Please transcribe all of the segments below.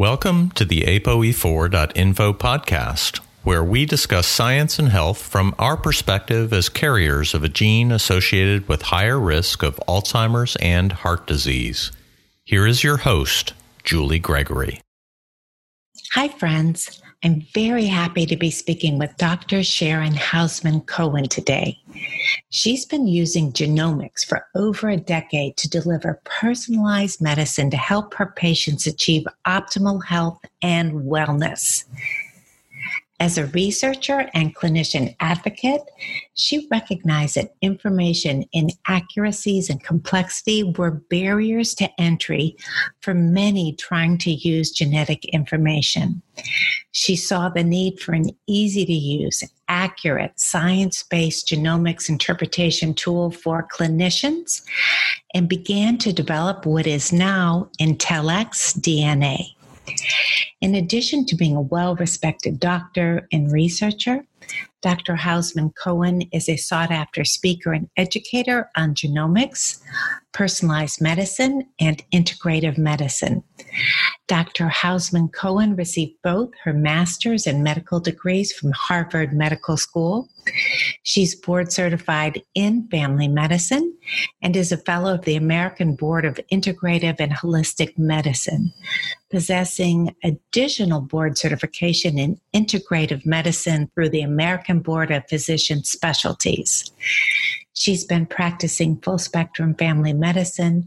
Welcome to the ApoE4.info podcast, where we discuss science and health from our perspective as carriers of a gene associated with higher risk of Alzheimer's and heart disease. Here is your host, Julie Gregory. Hi, friends. I'm very happy to be speaking with Dr. Sharon Hausman Cohen today. She's been using genomics for over a decade to deliver personalized medicine to help her patients achieve optimal health and wellness. As a researcher and clinician advocate, she recognized that information inaccuracies and complexity were barriers to entry for many trying to use genetic information. She saw the need for an easy to use, accurate, science based genomics interpretation tool for clinicians and began to develop what is now IntellxxDNA. In addition to being a well respected doctor and researcher, Dr. Hausman Cohen is a sought after speaker and educator on genomics, personalized medicine, and integrative medicine. Dr. Hausman Cohen received both her master's and medical degrees from Harvard Medical School. She's board certified in family medicine and is a fellow of the American Board of Integrative and Holistic Medicine, possessing additional board certification in integrative medicine through the American Board of Physician Specialties. She's been practicing full spectrum family medicine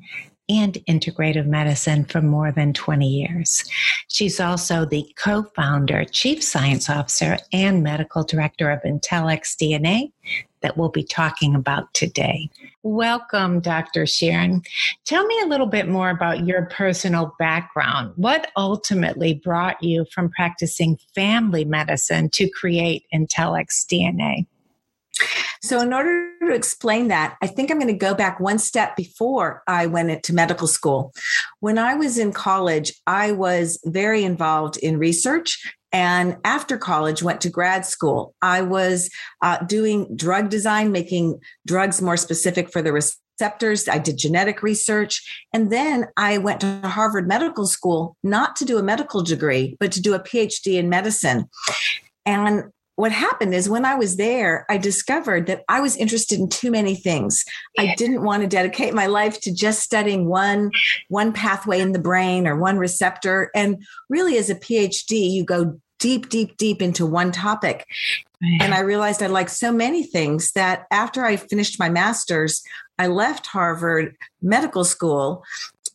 and integrative medicine for more than 20 years. She's also the co founder, chief science officer, and medical director of IntellxxDNA that we'll be talking about today. Welcome, Dr. Sharon. Tell me a little bit more about your personal background. What ultimately brought you from practicing family medicine to create IntellxxDNA? So, in order to explain that, I think I'm going to go back one step before I went into medical school. When I was in college, I was very involved in research. And after college, went to grad school. I was uh, doing drug design, making drugs more specific for the receptors. I did genetic research. And then I went to Harvard Medical School, not to do a medical degree, but to do a PhD in medicine. And what happened is when I was there, I discovered that I was interested in too many things. I didn't want to dedicate my life to just studying one one pathway in the brain or one receptor. And really, as a PhD, you go deep, deep, deep into one topic. And I realized I liked so many things that after I finished my master's, I left Harvard Medical School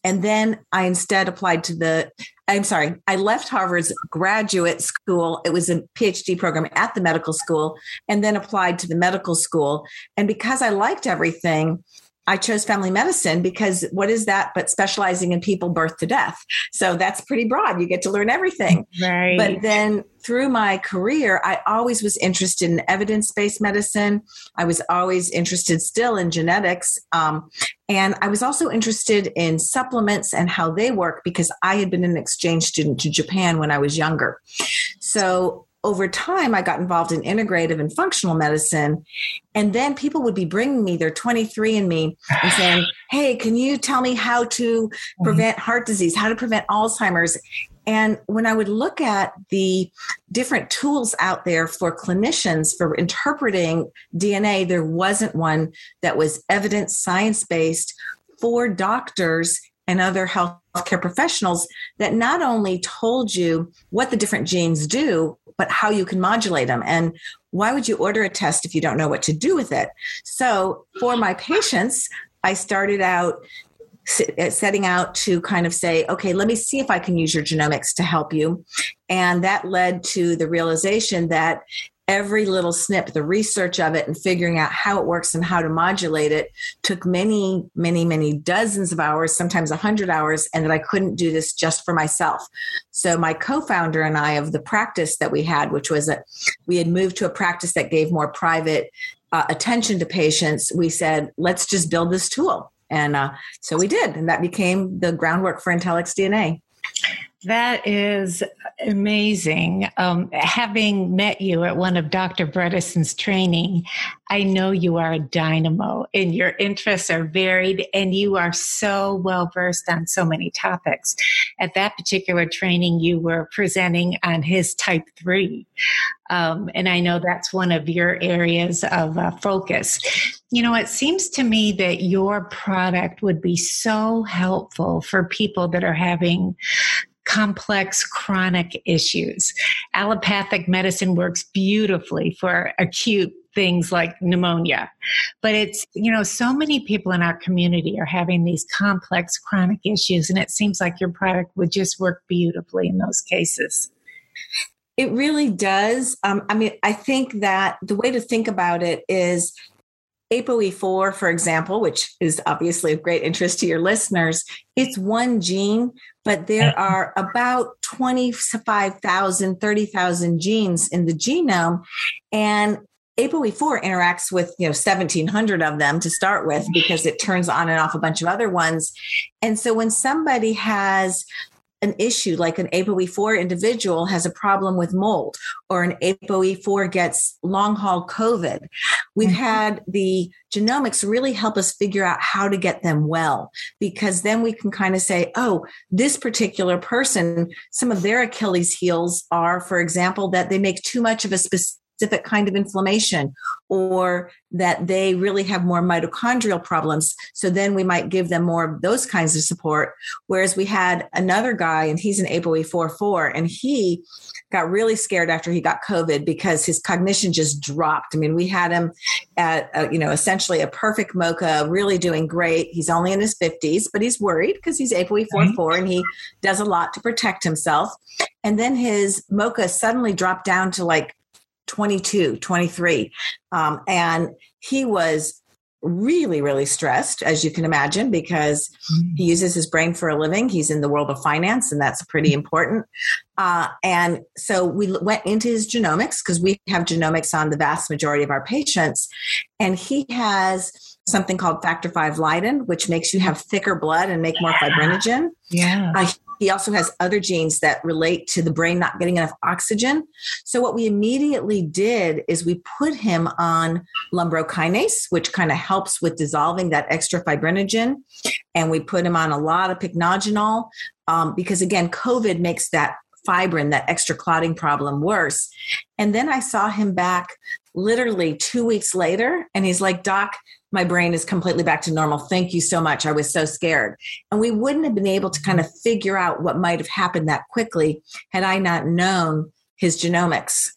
and then I instead applied to the, I'm sorry, I left Harvard's graduate school. It was a PhD program at the medical school, and then applied to the medical school. And because I liked everything, I chose family medicine because what is that but specializing in people birth to death? So that's pretty broad. You get to learn everything. Right. But then through my career, I always was interested in evidence based medicine. I was always interested still in genetics. Um, and I was also interested in supplements and how they work because I had been an exchange student to Japan when I was younger. So over time, I got involved in integrative and functional medicine. And then people would be bringing me their 23andMe and saying, Hey, can you tell me how to mm-hmm. prevent heart disease, how to prevent Alzheimer's? And when I would look at the different tools out there for clinicians for interpreting DNA, there wasn't one that was evidence science based for doctors and other healthcare professionals that not only told you what the different genes do, but how you can modulate them. And why would you order a test if you don't know what to do with it? So for my patients, I started out uh, setting out to kind of say, okay, let me see if I can use your genomics to help you. And that led to the realization that every little SNP, the research of it and figuring out how it works and how to modulate it took many, many, many dozens of hours, sometimes a hundred hours, and that I couldn't do this just for myself. So my co-founder and I of the practice that we had, which was that we had moved to a practice that gave more private uh, attention to patients, we said, let's just build this tool. And uh, so we did, and that became the groundwork for IntellxxDNA. That is amazing. Um, having met you at one of Dr. Bredesen's training, I know you are a dynamo and your interests are varied and you are so well versed on so many topics. At that particular training, you were presenting on his type three. Um, and I know that's one of your areas of uh, focus. You know, it seems to me that your product would be so helpful for people that are having complex chronic issues. Allopathic medicine works beautifully for acute things like pneumonia. But it's, you know, so many people in our community are having these complex chronic issues, and it seems like your product would just work beautifully in those cases. It really does. Um, I mean, I think that the way to think about it is ApoE4, for example, which is obviously of great interest to your listeners, it's one gene, but there mm-hmm. are about 25,000, 30,000 genes in the genome. And ApoE4 interacts with, you know, 1700 of them to start with because it turns on and off a bunch of other ones. And so when somebody has an issue like an ApoE4 individual has a problem with mold or an ApoE4 gets long haul COVID. We've mm-hmm. had the genomics really help us figure out how to get them well because then we can kind of say, oh, this particular person, some of their Achilles heels are, for example, that they make too much of a specific specific kind of inflammation or that they really have more mitochondrial problems. So then we might give them more of those kinds of support. Whereas we had another guy and he's an ApoE44 and he got really scared after he got COVID because his cognition just dropped. I mean, we had him at, a, you know, essentially a perfect MoCA, really doing great. He's only in his 50s, but he's worried because he's ApoE44 mm-hmm. and he does a lot to protect himself. And then his MoCA suddenly dropped down to like 22, 23. Um, and he was really, really stressed, as you can imagine, because he mm. uses his brain for a living. He's in the world of finance, and that's pretty mm. important. Uh, and so we went into his genomics because we have genomics on the vast majority of our patients. And he has something called factor V Leiden, which makes you have thicker blood and make more fibrinogen. Yeah. Uh, he also has other genes that relate to the brain not getting enough oxygen. So, what we immediately did is we put him on lumbrokinase, which kind of helps with dissolving that extra fibrinogen. And we put him on a lot of pycnogenol um, because, again, COVID makes that fibrin, that extra clotting problem, worse. And then I saw him back literally two weeks later, and he's like, Doc, my brain is completely back to normal. Thank you so much. I was so scared. And we wouldn't have been able to kind of figure out what might have happened that quickly had I not known his genomics.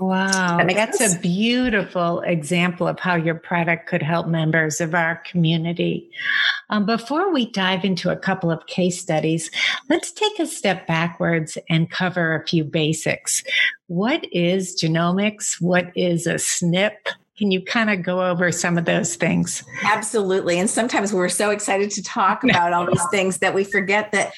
Wow, that that's sense? a beautiful example of how your product could help members of our community. Um, before we dive into a couple of case studies, let's take a step backwards and cover a few basics. What is genomics? What is a SNP? Can you kind of go over some of those things? Absolutely. And sometimes we're so excited to talk about all these things that we forget that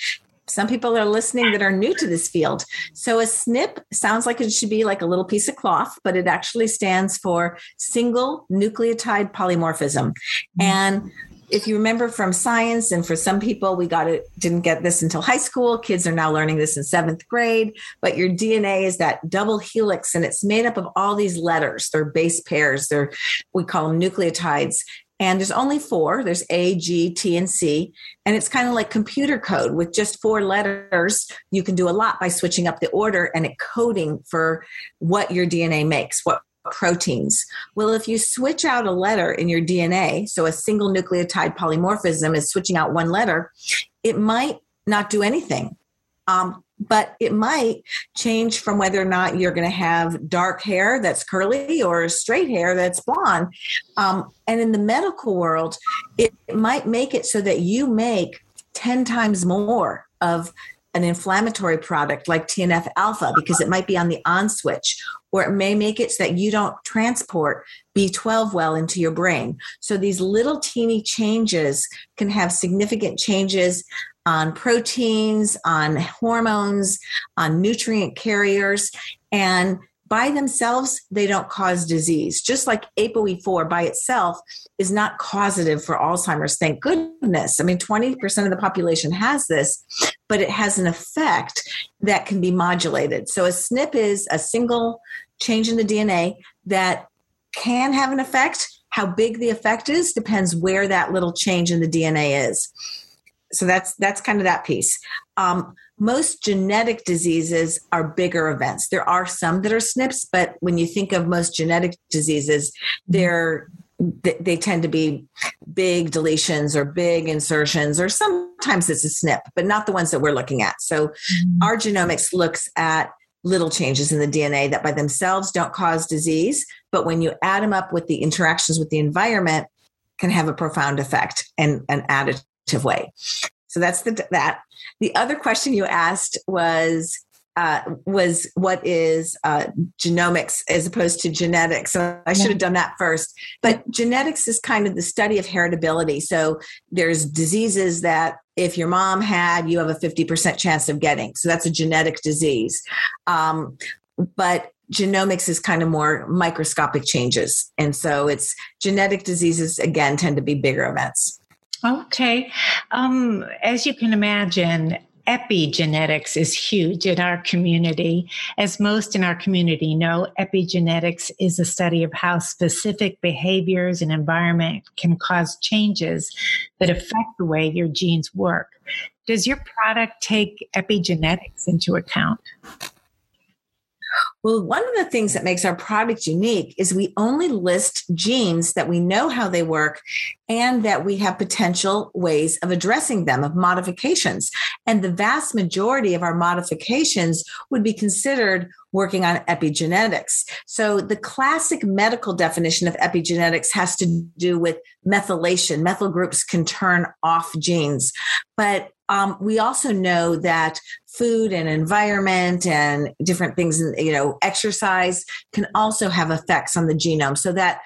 some people are listening that are new to this field. So a SNP sounds like it should be like a little piece of cloth, but it actually stands for single nucleotide polymorphism. Mm-hmm. And if you remember from science and for some people we got it didn't get this until high school. Kids are now learning this in seventh grade. But your dna is that double helix and it's made up of all these letters. They're base pairs. They're we call them nucleotides. And there's only four. There's a g t and c. And it's kind of like computer code. With just four letters you can do a lot by switching up the order and it coding for what your dna makes what proteins. Well, if you switch out a letter in your DNA, so a single nucleotide polymorphism is switching out one letter, it might not do anything. Um, but it might change from whether or not you're going to have dark hair that's curly or straight hair that's blonde. Um, and in the medical world, it, it might make it so that you make 10 times more of an inflammatory product like TNF alpha because it might be on the on switch, or it may make it so that you don't transport B12 well into your brain. So these little teeny changes can have significant changes on proteins, on hormones, on nutrient carriers. And by themselves, they don't cause disease. Just like ApoE4 by itself is not causative for Alzheimer's, thank goodness. I mean, 20% of the population has this, but it has an effect that can be modulated. So a SNP is a single change in the DNA that can have an effect. How big the effect is depends where that little change in the DNA is. So that's that's kind of that piece. Um, most genetic diseases are bigger events. There are some that are SNPs, but when you think of most genetic diseases, they're they tend to be big deletions or big insertions or sometimes it's a snp but not the ones that we're looking at so mm-hmm. our genomics looks at little changes in the dna that by themselves don't cause disease but when you add them up with the interactions with the environment can have a profound effect in an additive way so that's the that the other question you asked was uh, was what is uh, genomics as opposed to genetics. So I should have done that first. But genetics is kind of the study of heritability. So there's diseases that if your mom had, you have a 50% chance of getting. So that's a genetic disease. Um, but genomics is kind of more microscopic changes. And so it's genetic diseases, again, tend to be bigger events. Okay. Um, as you can imagine, epigenetics is huge in our community. As most in our community know, epigenetics is a study of how specific behaviors and environment can cause changes that affect the way your genes work. Does your product take epigenetics into account? Well, one of the things that makes our product unique is we only list genes that we know how they work and that we have potential ways of addressing them, of modifications. And the vast majority of our modifications would be considered working on epigenetics. So the classic medical definition of epigenetics has to do with methylation. Methyl groups can turn off genes. But um, we also know that food and environment and different things, you know, exercise can also have effects on the genome. So that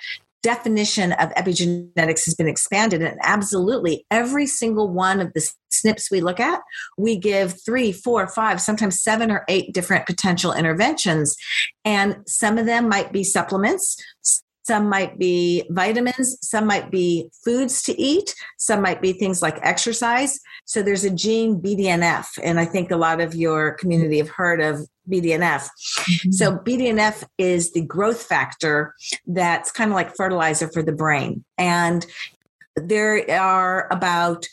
definition of epigenetics has been expanded and absolutely every single one of the SNPs we look at we give three four five sometimes seven or eight different potential interventions and some of them might be supplements some might be vitamins, some might be foods to eat, some might be things like exercise. So there's a gene BDNF, and I think a lot of your community have heard of BDNF. Mm-hmm. So BDNF is the growth factor that's kind of like fertilizer for the brain. And there are about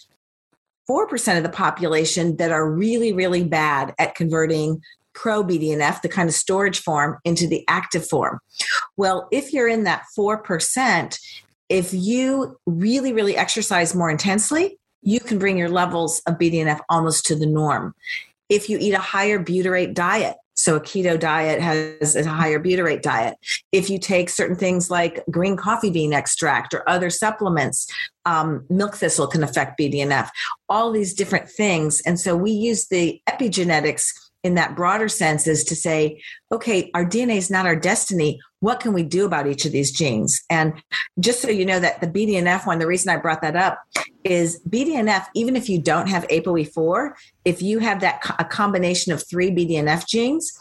4% of the population that are really, really bad at converting pro BDNF, the kind of storage form, into the active form. Well, if you're in that 4%, if you really, really exercise more intensely, you can bring your levels of BDNF almost to the norm. If you eat a higher butyrate diet, so a keto diet has a higher butyrate diet. If you take certain things like green coffee bean extract or other supplements, um, milk thistle can affect BDNF, all these different things. And so we use the epigenetics in that broader sense is to say, okay, our DNA is not our destiny. What can we do about each of these genes? And just so you know that the BDNF one, the reason I brought that up is BDNF, even if you don't have ApoE4, if you have that a combination of three BDNF genes,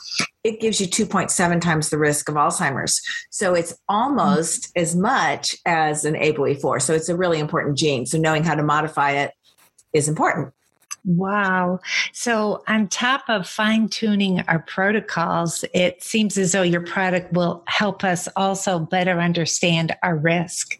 it gives you 2.7 times the risk of Alzheimer's. So it's almost mm-hmm. as much as an ApoE4. So it's a really important gene. So knowing how to modify it is important. Wow. So, on top of fine tuning our protocols, it seems as though your product will help us also better understand our risk.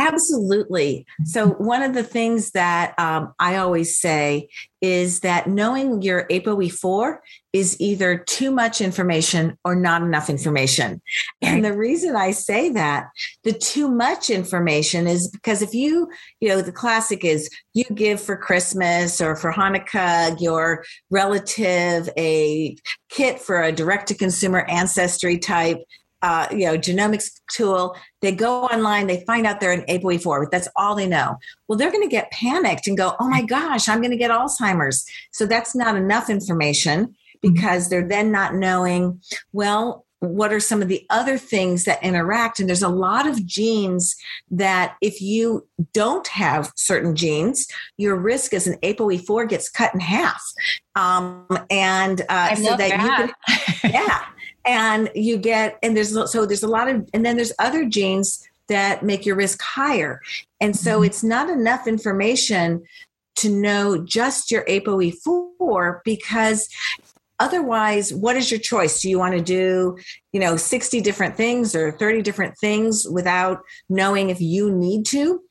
Absolutely. So, one of the things that um, I always say is that knowing your ApoE4 is either too much information or not enough information. And the reason I say that, the too much information is because if you, you know, the classic is you give for Christmas or for Hanukkah your relative a kit for a direct to consumer ancestry type uh, you know, genomics tool. They go online, they find out they're an ApoE4, but that's all they know. Well, they're going to get panicked and go, oh my gosh, I'm going to get Alzheimer's. So that's not enough information mm-hmm. because they're then not knowing, well, what are some of the other things that interact? And there's a lot of genes that if you don't have certain genes, your risk as an ApoE4 gets cut in half. Um, and uh, so that, that, you can, yeah and you get and there's so there's a lot of and then there's other genes that make your risk higher and so mm-hmm. it's not enough information to know just your ApoE4 because otherwise what is your choice do you want to do you know 60 different things or 30 different things without knowing if you need to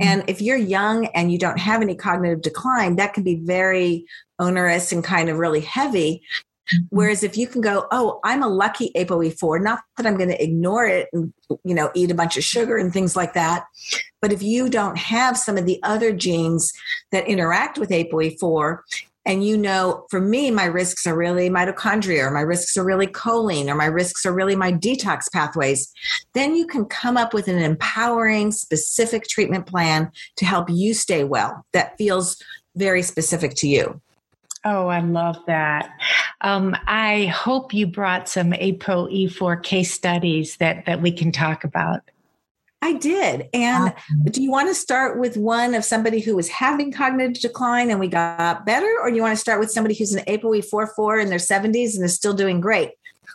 and if you're young and you don't have any cognitive decline that can be very onerous and kind of really heavy Mm-hmm. Mm-hmm. Whereas if you can go, oh, I'm a lucky ApoE4, not that I'm going to ignore it and you know eat a bunch of sugar and things like that, but if you don't have some of the other genes that interact with ApoE4, and you know, for me, my risks are really mitochondria, or my risks are really choline, or my risks are really my detox pathways, then you can come up with an empowering, specific treatment plan to help you stay well that feels very specific to you. Oh, I love that. Um, I hope you brought some ApoE4 case studies that, that we can talk about. I did. And awesome. do you want to start with one of somebody who was having cognitive decline and we got better? Or do you want to start with somebody who's an ApoE44 in their 70s and is still doing great?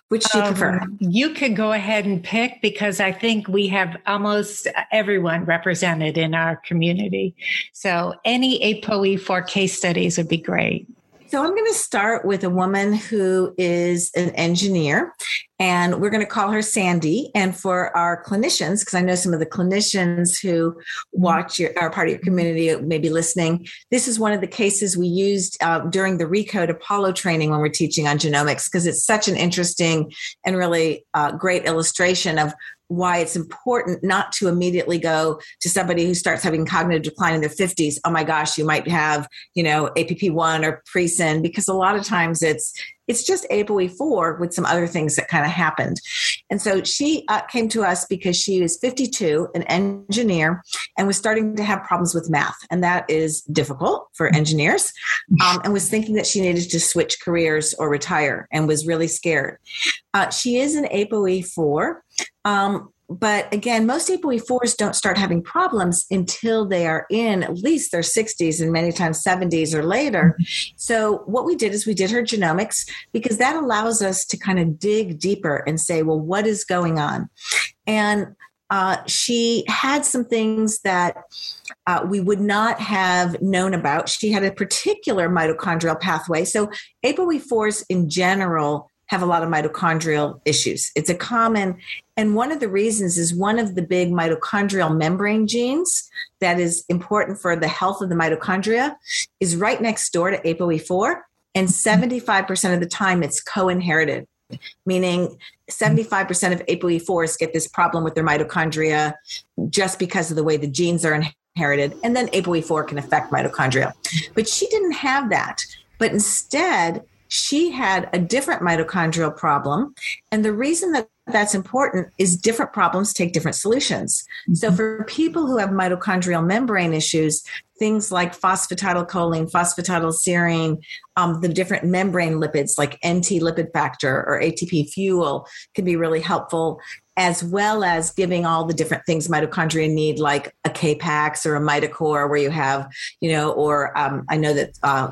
Which do you um, prefer? You could go ahead and pick because I think we have almost everyone represented in our community. So any ApoE4 case studies would be great. So I'm going to start with a woman who is an engineer, and we're going to call her Sandy. And for our clinicians, because I know some of the clinicians who watch your, are part of your community may be listening, this is one of the cases we used uh, during the Recode Apollo training when we're teaching on genomics, because it's such an interesting and really uh, great illustration of why it's important not to immediately go to somebody who starts having cognitive decline in their 50s oh my gosh you might have you know app1 or presyn because a lot of times it's it's just ApoE4 with some other things that kind of happened. And so she uh, came to us because she was 52, an engineer, and was starting to have problems with math. And that is difficult for engineers. Um, and was thinking that she needed to switch careers or retire and was really scared. Uh, she is an ApoE4. Um, but again, most ApoE4s don't start having problems until they are in at least their 60s and many times 70s or later. Mm-hmm. So, what we did is we did her genomics because that allows us to kind of dig deeper and say, well, what is going on? And uh, she had some things that uh, we would not have known about. She had a particular mitochondrial pathway. So, ApoE4s in general have a lot of mitochondrial issues. It's a common, and one of the reasons is one of the big mitochondrial membrane genes that is important for the health of the mitochondria is right next door to ApoE4. And 75% of the time it's co inherited, meaning 75% of ApoE4s get this problem with their mitochondria just because of the way the genes are inherited. And then ApoE4 can affect mitochondria. But she didn't have that. But instead, she had a different mitochondrial problem. And the reason that that's important is different problems take different solutions. Mm-hmm. So for people who have mitochondrial membrane issues, things like phosphatidylcholine, phosphatidylserine, um, the different membrane lipids like NT lipid factor or ATP fuel can be really helpful as well as giving all the different things mitochondria need, like a K-Pax or a Mitocor, where you have, you know, or um, I know that uh,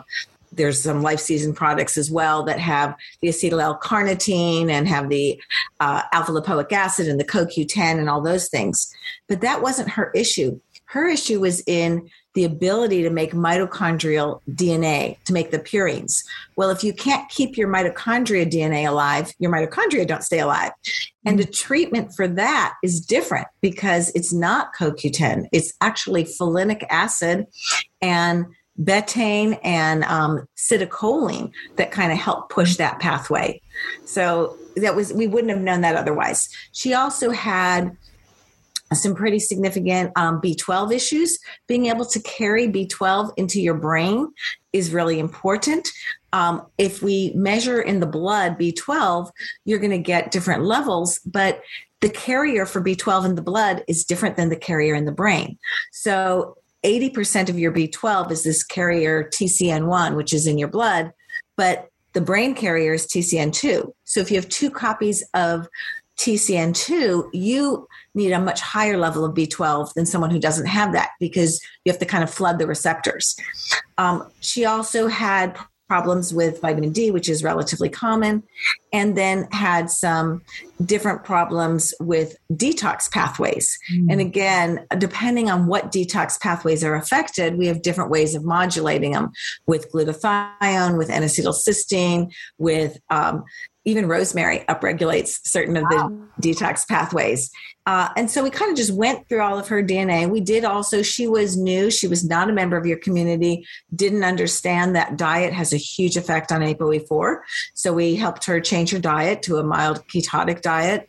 there's some life season products as well that have the acetyl L-carnitine and have the uh, alpha lipoic acid and the CoQ10 and all those things. But that wasn't her issue. Her issue was in the ability to make mitochondrial DNA, to make the purines. Well, if you can't keep your mitochondria DNA alive, your mitochondria don't stay alive. And the treatment for that is different because it's not CoQ10, it's actually folinic acid and betaine and um, citicoline that kind of help push that pathway. So that was we wouldn't have known that otherwise. She also had some pretty significant um, B12 issues. Being able to carry B12 into your brain is really important. Um, if we measure in the blood B12, you're going to get different levels, but the carrier for B12 in the blood is different than the carrier in the brain. So 80% of your B12 is this carrier TCN1, which is in your blood, but the brain carrier is TCN2. So if you have two copies of TCN2, you need a much higher level of B12 than someone who doesn't have that because you have to kind of flood the receptors. Um, she also had problems with vitamin D, which is relatively common. and then had some different problems with detox pathways. Mm. And again, depending on what detox pathways are affected, we have different ways of modulating them with glutathione, with N-acetylcysteine, with um, even rosemary upregulates certain of wow. the detox pathways. Uh, and so we kind of just went through all of her DNA. We did also, she was new, she was not a member of your community, didn't understand that diet has a huge effect on ApoE4. So we helped her change her diet to a mild ketotic diet.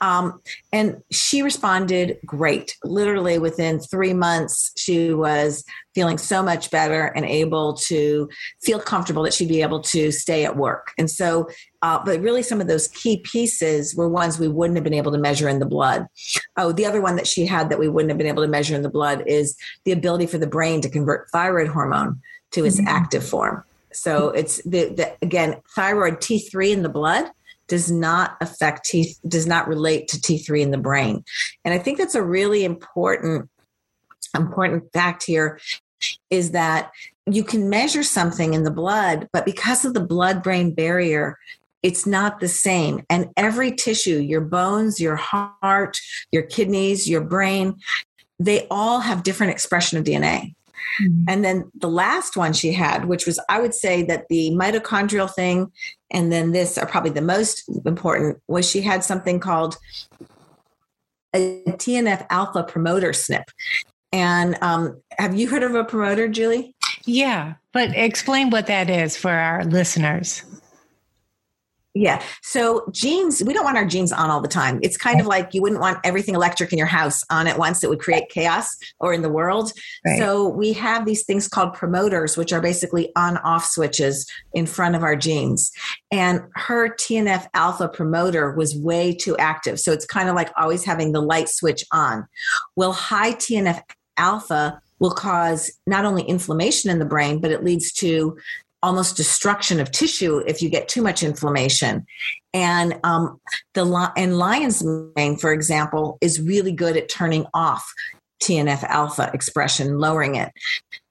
Um, and she responded great. Literally within three months, she was feeling so much better and able to feel comfortable that she'd be able to stay at work. And so, uh, but really, some of those key pieces were ones we wouldn't have been able to measure in the blood. Oh, the other one that she had that we wouldn't have been able to measure in the blood is the ability for the brain to convert thyroid hormone to its mm-hmm. active form. So it's the, the again thyroid T3 in the blood does not affect T does not relate to T3 in the brain. And I think that's a really important important fact here is that you can measure something in the blood, but because of the blood brain barrier, it's not the same. And every tissue, your bones, your heart, your kidneys, your brain, they all have different expression of DNA. Mm-hmm. And then the last one she had, which was, I would say that the mitochondrial thing and then this are probably the most important, was she had something called a TNF alpha promoter SNP. And um, have you heard of a promoter, Julie? Yeah, but explain what that is for our listeners. Yeah. So genes, we don't want our genes on all the time. It's kind of like you wouldn't want everything electric in your house on at once. It would create chaos or in the world. Right. So we have these things called promoters, which are basically on off switches in front of our genes. And her TNF alpha promoter was way too active. So it's kind of like always having the light switch on. Well, high TNF alpha will cause not only inflammation in the brain, but it leads to almost destruction of tissue if you get too much inflammation. And um, the and lion's mane, for example, is really good at turning off TNF alpha expression, lowering it.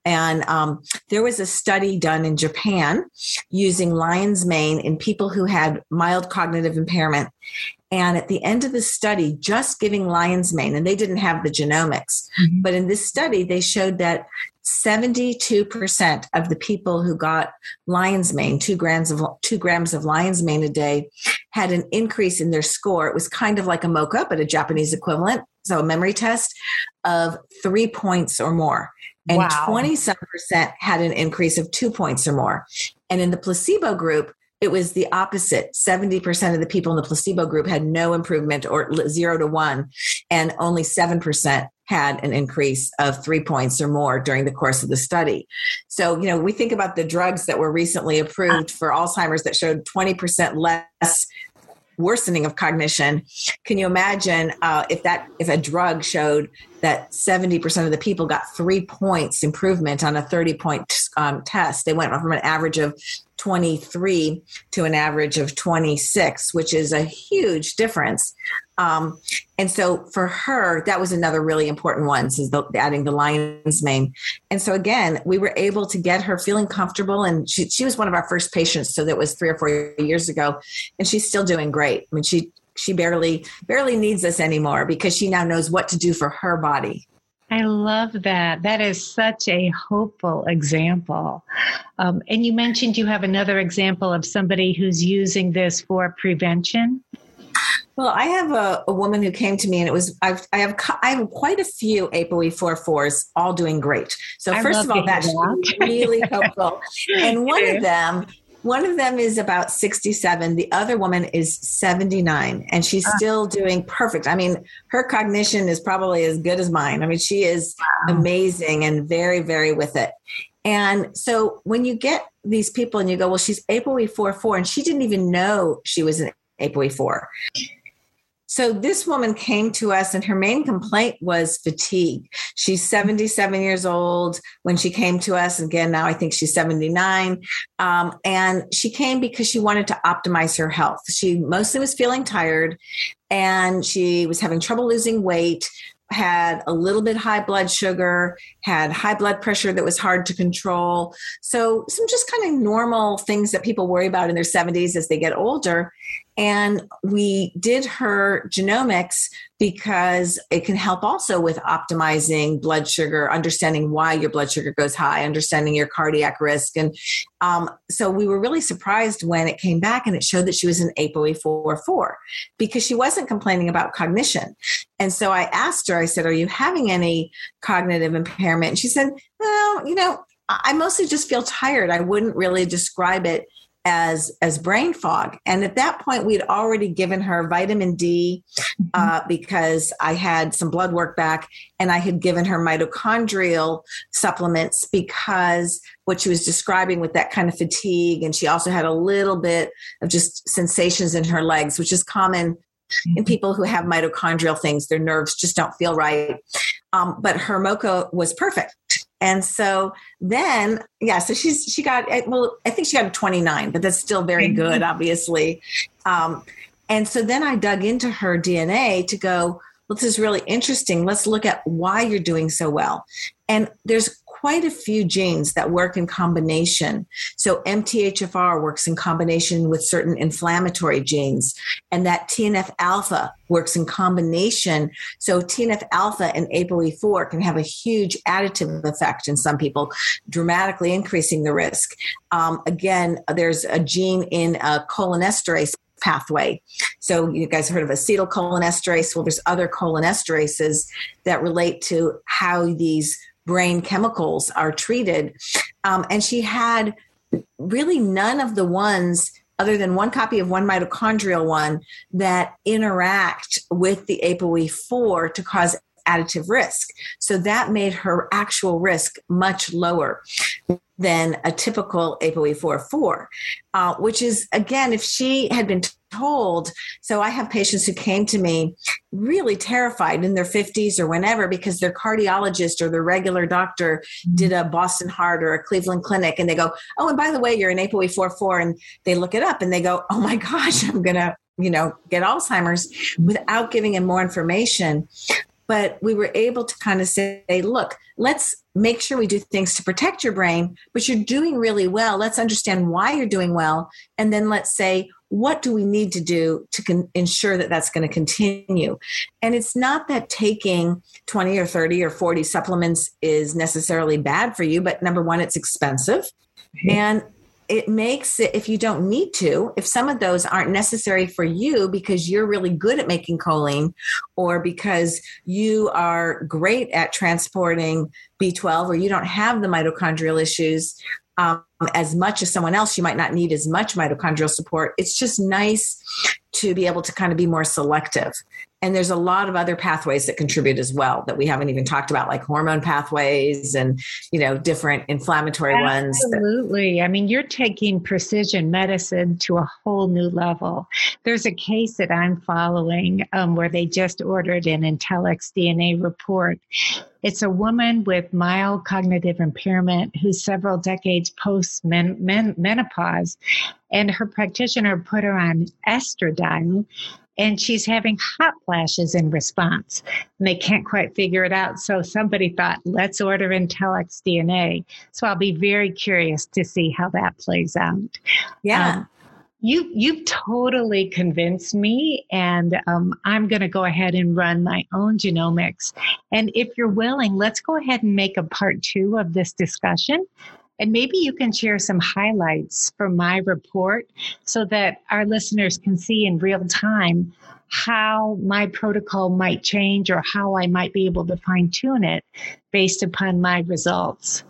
And um, there was a study done in Japan using lion's mane in people who had mild cognitive impairment. And at the end of the study, just giving lion's mane, and they didn't have the genomics, mm-hmm. but in this study, they showed that 72% of the people who got lion's mane, two grams of two grams of lion's mane a day, had an increase in their score. It was kind of like a MoCA, but a Japanese equivalent, so a memory test of three points or more. And 20 some percent had an increase of two points or more. And in the placebo group, it was the opposite 70% of the people in the placebo group had no improvement or zero to one and only 7% had an increase of three points or more during the course of the study. So you know we think about the drugs that were recently approved for alzheimer's that showed 20% less worsening of cognition. Can you imagine uh, if that if a drug showed that 70% of the people got three points improvement on a 30 point um, test? They went from an average of 23 to an average of 26, which is a huge difference. Um, and so for her, that was another really important one, is the, adding the lion's mane. And so again, we were able to get her feeling comfortable. And she, she was one of our first patients. So that was three or four years ago. And she's still doing great. I mean, she, she barely, barely needs us anymore because she now knows what to do for her body. I love that. That is such a hopeful example. Um, and you mentioned you have another example of somebody who's using this for prevention. Well, I have a, a woman who came to me, and it was I've, I have I have quite a few ApoE4 fours all doing great. So first of all, that's that. really helpful. And one of them one of them is about 67. The other woman is 79, and she's ah. still doing perfect. I mean, her cognition is probably as good as mine. I mean, she is wow. amazing and very, very with it. And so when you get these people and you go, well, she's ApoE4 4, and she didn't even know she was an ApoE4. So this woman came to us and her main complaint was fatigue. She's 77 years old when she came to us. Again, now I think she's 79. Um, and she came because she wanted to optimize her health. She mostly was feeling tired and she was having trouble losing weight. had a little bit high blood sugar, had high blood pressure that was hard to control. So, some just kind of normal things that people worry about in their 70s as they get older. And we did her genomics because it can help also with optimizing blood sugar, understanding why your blood sugar goes high, understanding your cardiac risk. And um, so we were really surprised when it came back and it showed that she was an ApoE4 because she wasn't complaining about cognition. And so I asked her, I said, Are you having any cognitive impairment? And she said, Well, you know, I mostly just feel tired. I wouldn't really describe it as as brain fog. And at that point we'd already given her vitamin d mm-hmm. uh, because i had some blood work back and i had given her mitochondrial supplements because what she was describing with that kind of fatigue. And she also had a little bit of just sensations in her legs which is common in mm-hmm. people who have mitochondrial things. Their nerves just don't feel right. Um, but her MoCA was perfect and so then, yeah, so she's she got well, I think she got a 29, but that's still very mm-hmm. good, obviously. Um, and so then I dug into her DNA to go, well, this is really interesting. Let's look at why you're doing so well. And there's quite a few genes that work in combination. So MTHFR works in combination with certain inflammatory genes, and that TNF alpha works in combination. So TNF alpha and ApoE4 can have a huge additive effect in some people, dramatically increasing the risk. Um, again, there's a gene in a cholinesterase pathway. So you guys heard of acetylcholinesterase. Well, there's other cholinesterases that relate to how these brain chemicals are treated. Um, and she had really none of the ones other than one copy of one mitochondrial one that interact with the ApoE4 to cause additive risk. So that made her actual risk much lower than a typical ApoE4 uh, which is, again, if she had been told, so I have patients who came to me really terrified in their 50s or whenever because their cardiologist or their regular doctor mm-hmm. did a Boston Heart or a Cleveland Clinic and they go, oh, and by the way, you're an ApoE4 and they look it up and they go, oh my gosh, I'm going to you know get alzheimer's without giving him more information but we were able to kind of say, look, let's make sure we do things to protect your brain, but you're doing really well. Let's understand why you're doing well. And then let's say, what do we need to do to con- ensure that that's going to continue? And it's not that taking 20 or 30 or 40 supplements is necessarily bad for you, but number one, it's expensive. Mm-hmm. And it makes it if you don't need to if some of those aren't necessary for you because you're really good at making choline or because you are great at transporting b12 or you don't have the mitochondrial issues um, as much as someone else you might not need as much mitochondrial support. It's just nice to be able to kind of be more selective and there's a lot of other pathways that contribute as well that we haven't even talked about like hormone pathways and you know different inflammatory absolutely. ones absolutely i mean you're taking precision medicine to a whole new level there's a case that i'm following um, where they just ordered an IntellxxDNA report it's a woman with mild cognitive impairment who's several decades post menopause and her practitioner put her on estradiol and she's having hot flashes in response. And they can't quite figure it out. So somebody thought, let's order IntellxxDNA. So I'll be very curious to see how that plays out. Yeah. Um, you you've totally convinced me and um, i'm going to go ahead and run my own genomics and if you're willing let's go ahead and make a part two of this discussion and maybe you can share some highlights from my report so that our listeners can see in real time how my protocol might change or how I might be able to fine tune it based upon my results.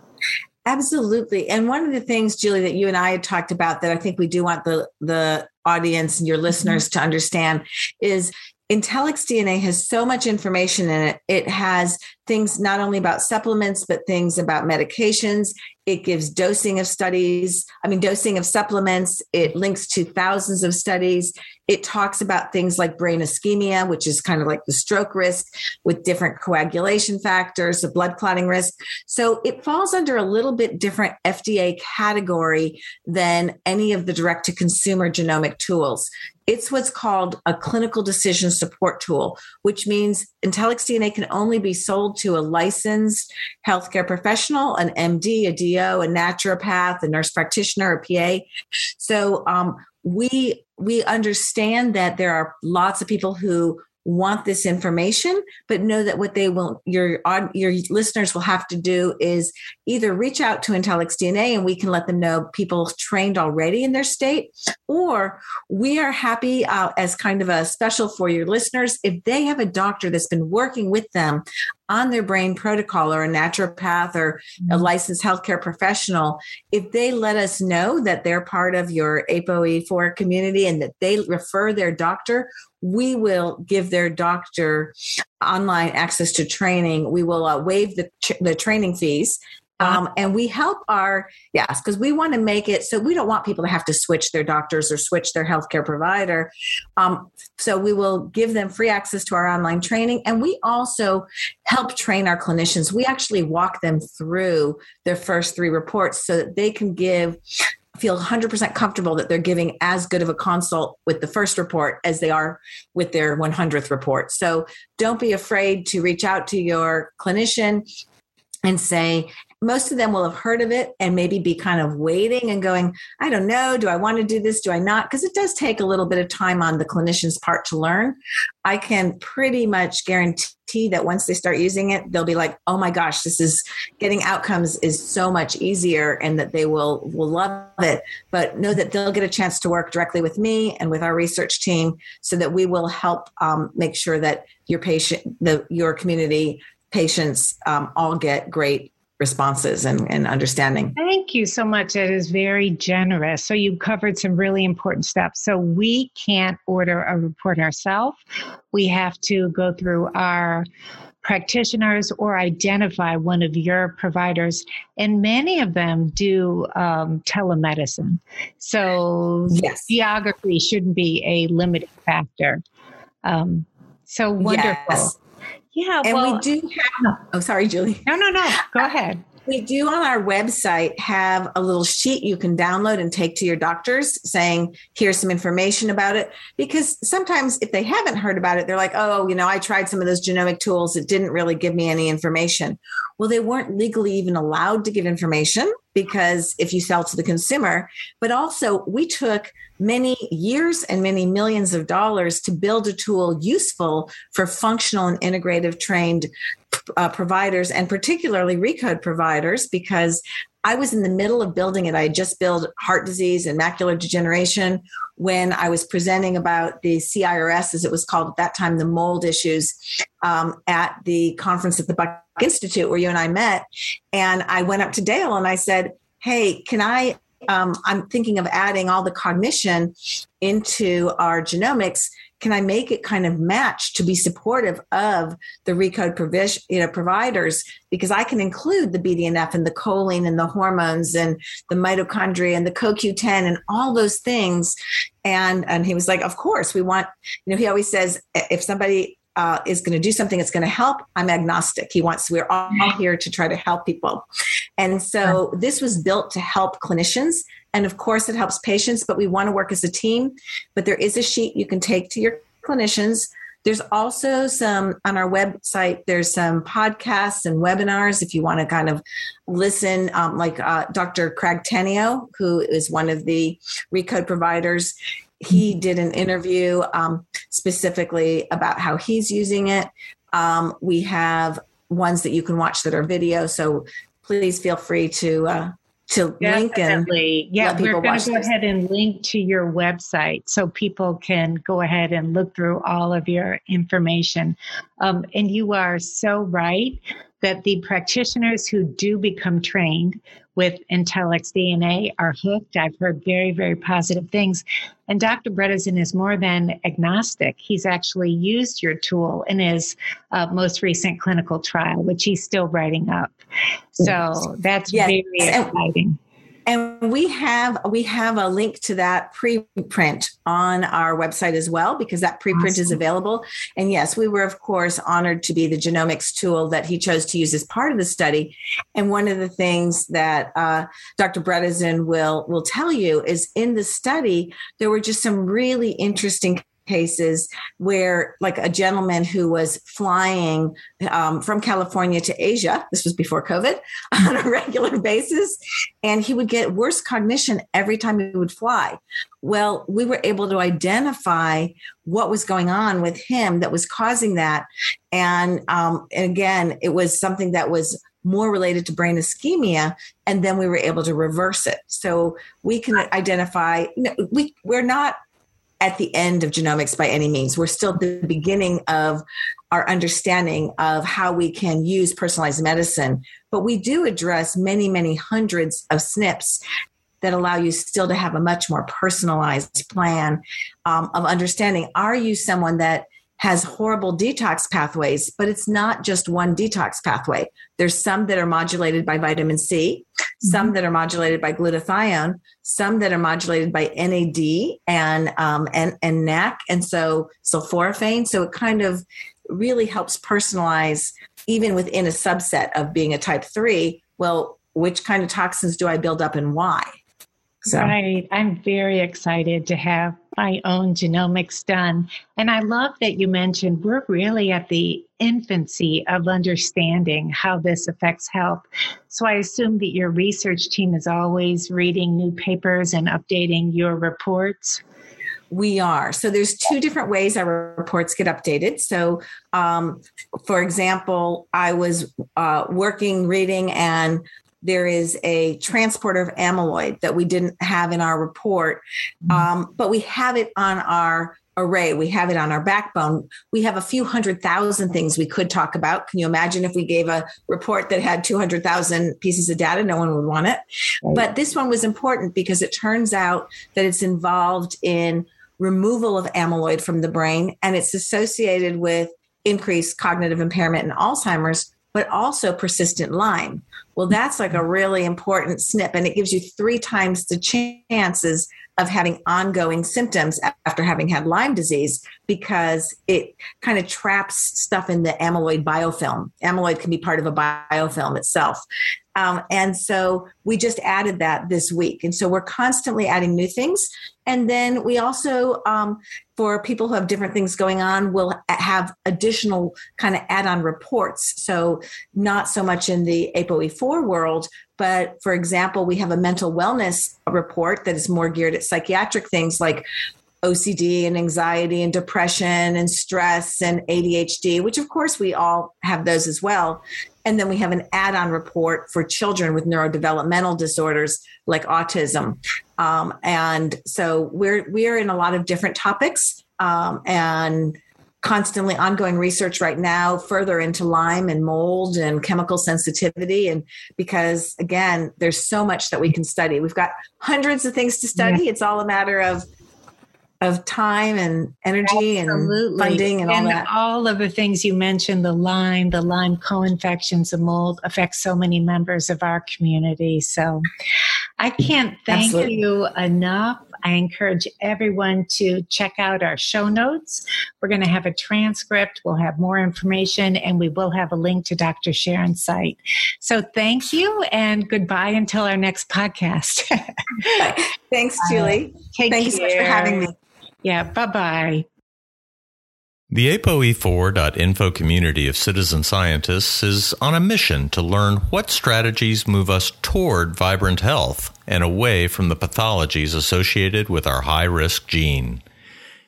Absolutely. And one of the things, Julie, that you and I had talked about that I think we do want the the audience and your listeners mm-hmm. to understand is IntellxxDNA has so much information in it. It has things not only about supplements, but things about medications. It gives dosing of studies, I mean, dosing of supplements. It links to thousands of studies. It talks about things like brain ischemia, which is kind of like the stroke risk with different coagulation factors, the blood clotting risk. So it falls under a little bit different FDA category than any of the direct to consumer genomic tools. It's what's called a clinical decision support tool, which means IntellxxDNA can only be sold to a licensed healthcare professional, an MD, a DO, a naturopath, a nurse practitioner, a PA. So um, we we understand that there are lots of people who want this information, but know that what they will your your listeners will have to do is either reach out to IntellxxDNA and we can let them know people trained already in their state, or we are happy uh, as kind of a special for your listeners if they have a doctor that's been working with them on their brain protocol or a naturopath or a mm-hmm. licensed healthcare professional, if they let us know that they're part of your APOE4 community and that they refer their doctor, we will give their doctor online access to training. We will uh, waive the, the training fees uh-huh. Um, and we help our, yes, because we want to make it so we don't want people to have to switch their doctors or switch their healthcare provider. Um, so we will give them free access to our online training. And we also help train our clinicians. We actually walk them through their first three reports so that they can give feel 100% comfortable that they're giving as good of a consult with the first report as they are with their 100th report. So don't be afraid to reach out to your clinician and say, most of them will have heard of it and maybe be kind of waiting and going, I don't know, do I want to do this? Do I not? Because it does take a little bit of time on the clinician's part to learn. I can pretty much guarantee that once they start using it, they'll be like, oh my gosh, this is getting outcomes is so much easier and that they will will love it. But know that they'll get a chance to work directly with me and with our research team so that we will help um, make sure that your patient, the your community patients um, all get great responses and, and understanding. Thank you so much. It is very generous. So you covered some really important steps. So we can't order a report ourselves. We have to go through our practitioners or identify one of your providers and many of them do um, telemedicine so yes. geography shouldn't be a limiting factor um, so wonderful yes. Yeah, and well, we do have. Oh, sorry, Julie. No, no, no. Go ahead. We do on our website have a little sheet you can download and take to your doctors saying, here's some information about it. Because sometimes if they haven't heard about it, they're like, oh, you know, I tried some of those genomic tools. It didn't really give me any information. Well, they weren't legally even allowed to give information because if you sell to the consumer, but also we took many years and many millions of dollars to build a tool useful for functional and integrative trained uh, providers and particularly recode providers because I was in the middle of building it. I had just built heart disease and macular degeneration when I was presenting about the CIRS, as it was called at that time, the mold issues um, at the conference at the Buck Institute where you and I met. And I went up to Dale and I said, Hey, can I? Um, I'm thinking of adding all the cognition into our genomics can I make it kind of match to be supportive of the recode provision, you know, providers? Because I can include the BDNF and the choline and the hormones and the mitochondria and the CoQ10 and all those things. And and he was like, of course, we want. You know, he always says if somebody uh, is going to do something that's going to help, I'm agnostic. He wants, we're all here to try to help people. And so this was built to help clinicians and of course, it helps patients, but we want to work as a team. But there is a sheet you can take to your clinicians. There's also some on our website, there's some podcasts and webinars if you want to kind of listen, um, like uh, Dr. Craig Tanio, who is one of the Recode providers. He did an interview um, specifically about how he's using it. Um, we have ones that you can watch that are video. So please feel free to uh, to link and yeah we're going to go this. ahead and link to your website so people can go ahead and look through all of your information um, and you are so right that the practitioners who do become trained with IntellxxDNA are hooked. I've heard very, very positive things. And Dr. Bredesen is more than agnostic. He's actually used your tool in his uh, most recent clinical trial, which he's still writing up. So that's yes. very exciting. and we have we have a link to that preprint on our website as well because that preprint awesome. is available and yes we were of course honored to be the genomics tool that he chose to use as part of the study and one of the things that uh, dr bredesen will will tell you is in the study there were just some really interesting cases where, like a gentleman who was flying um, from California to Asia, this was before COVID, on a regular basis, and he would get worse cognition every time he would fly. Well, we were able to identify what was going on with him that was causing that. And, um, and again, it was something that was more related to brain ischemia and then we were able to reverse it so we can identify we we're not at the end of genomics by any means. We're still at the beginning of our understanding of how we can use personalized medicine, but we do address many, many hundreds of SNPs that allow you still to have a much more personalized plan um, of understanding. Are you someone that has horrible detox pathways, but it's not just one detox pathway. There's some that are modulated by vitamin C, some mm-hmm. that are modulated by glutathione, some that are modulated by NAD and um, and and NAC, and so sulforaphane. So it kind of really helps personalize even within a subset of being a type three. Well, which kind of toxins do I build up and why? So. Right. I'm very excited to have my own genomics done. And I love that you mentioned we're really at the infancy of understanding how this affects health. So I assume that your research team is always reading new papers and updating your reports. We are. So there's two different ways our reports get updated. So, um, for example, I was uh, working, reading, and there is a transporter of amyloid that we didn't have in our report, mm-hmm. um, but we have it on our array. We have it on our backbone. We have a few hundred thousand things we could talk about. Can you imagine if we gave a report that had 200,000 pieces of data? No one would want it. Right. But this one was important because it turns out that it's involved in removal of amyloid from the brain and it's associated with increased cognitive impairment in Alzheimer's, but also persistent Lyme. Well, that's like a really important SNP, and it gives you three times the chances of having ongoing symptoms after having had Lyme disease because it kind of traps stuff in the amyloid biofilm. Amyloid can be part of a biofilm itself. Um, and so we just added that this week. And so we're constantly adding new things. And then we also, um, for people who have different things going on, will have additional kind of add on reports. So, not so much in the ApoE4 world, but for example, we have a mental wellness report that is more geared at psychiatric things like OCD and anxiety and depression and stress and ADHD, which of course we all have those as well. And then we have an add on report for children with neurodevelopmental disorders like autism. Um, and so we're, we're in a lot of different topics um, and constantly ongoing research right now further into Lyme and mold and chemical sensitivity. And because again, there's so much that we can study. We've got hundreds of things to study. Yeah. It's all a matter of of time and energy Absolutely. and funding and, and all that. All of the things you mentioned, the Lyme, the Lyme co-infections, the mold affects so many members of our community. So I can't thank Absolutely. you enough. I encourage everyone to check out our show notes. We're going to have a transcript, we'll have more information, and we will have a link to Dr. Sharon's site. So thank you and goodbye until our next podcast. Thanks, Julie. Uh, Thank care. you so much for having me. Yeah, bye bye. The ApoE4.info community of citizen scientists is on a mission to learn what strategies move us toward vibrant health and away from the pathologies associated with our high risk gene.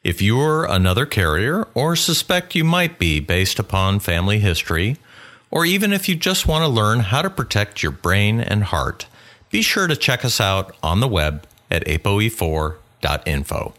If you're another carrier or suspect you might be based upon family history, or even if you just want to learn how to protect your brain and heart, be sure to check us out on the web at apoe4.info.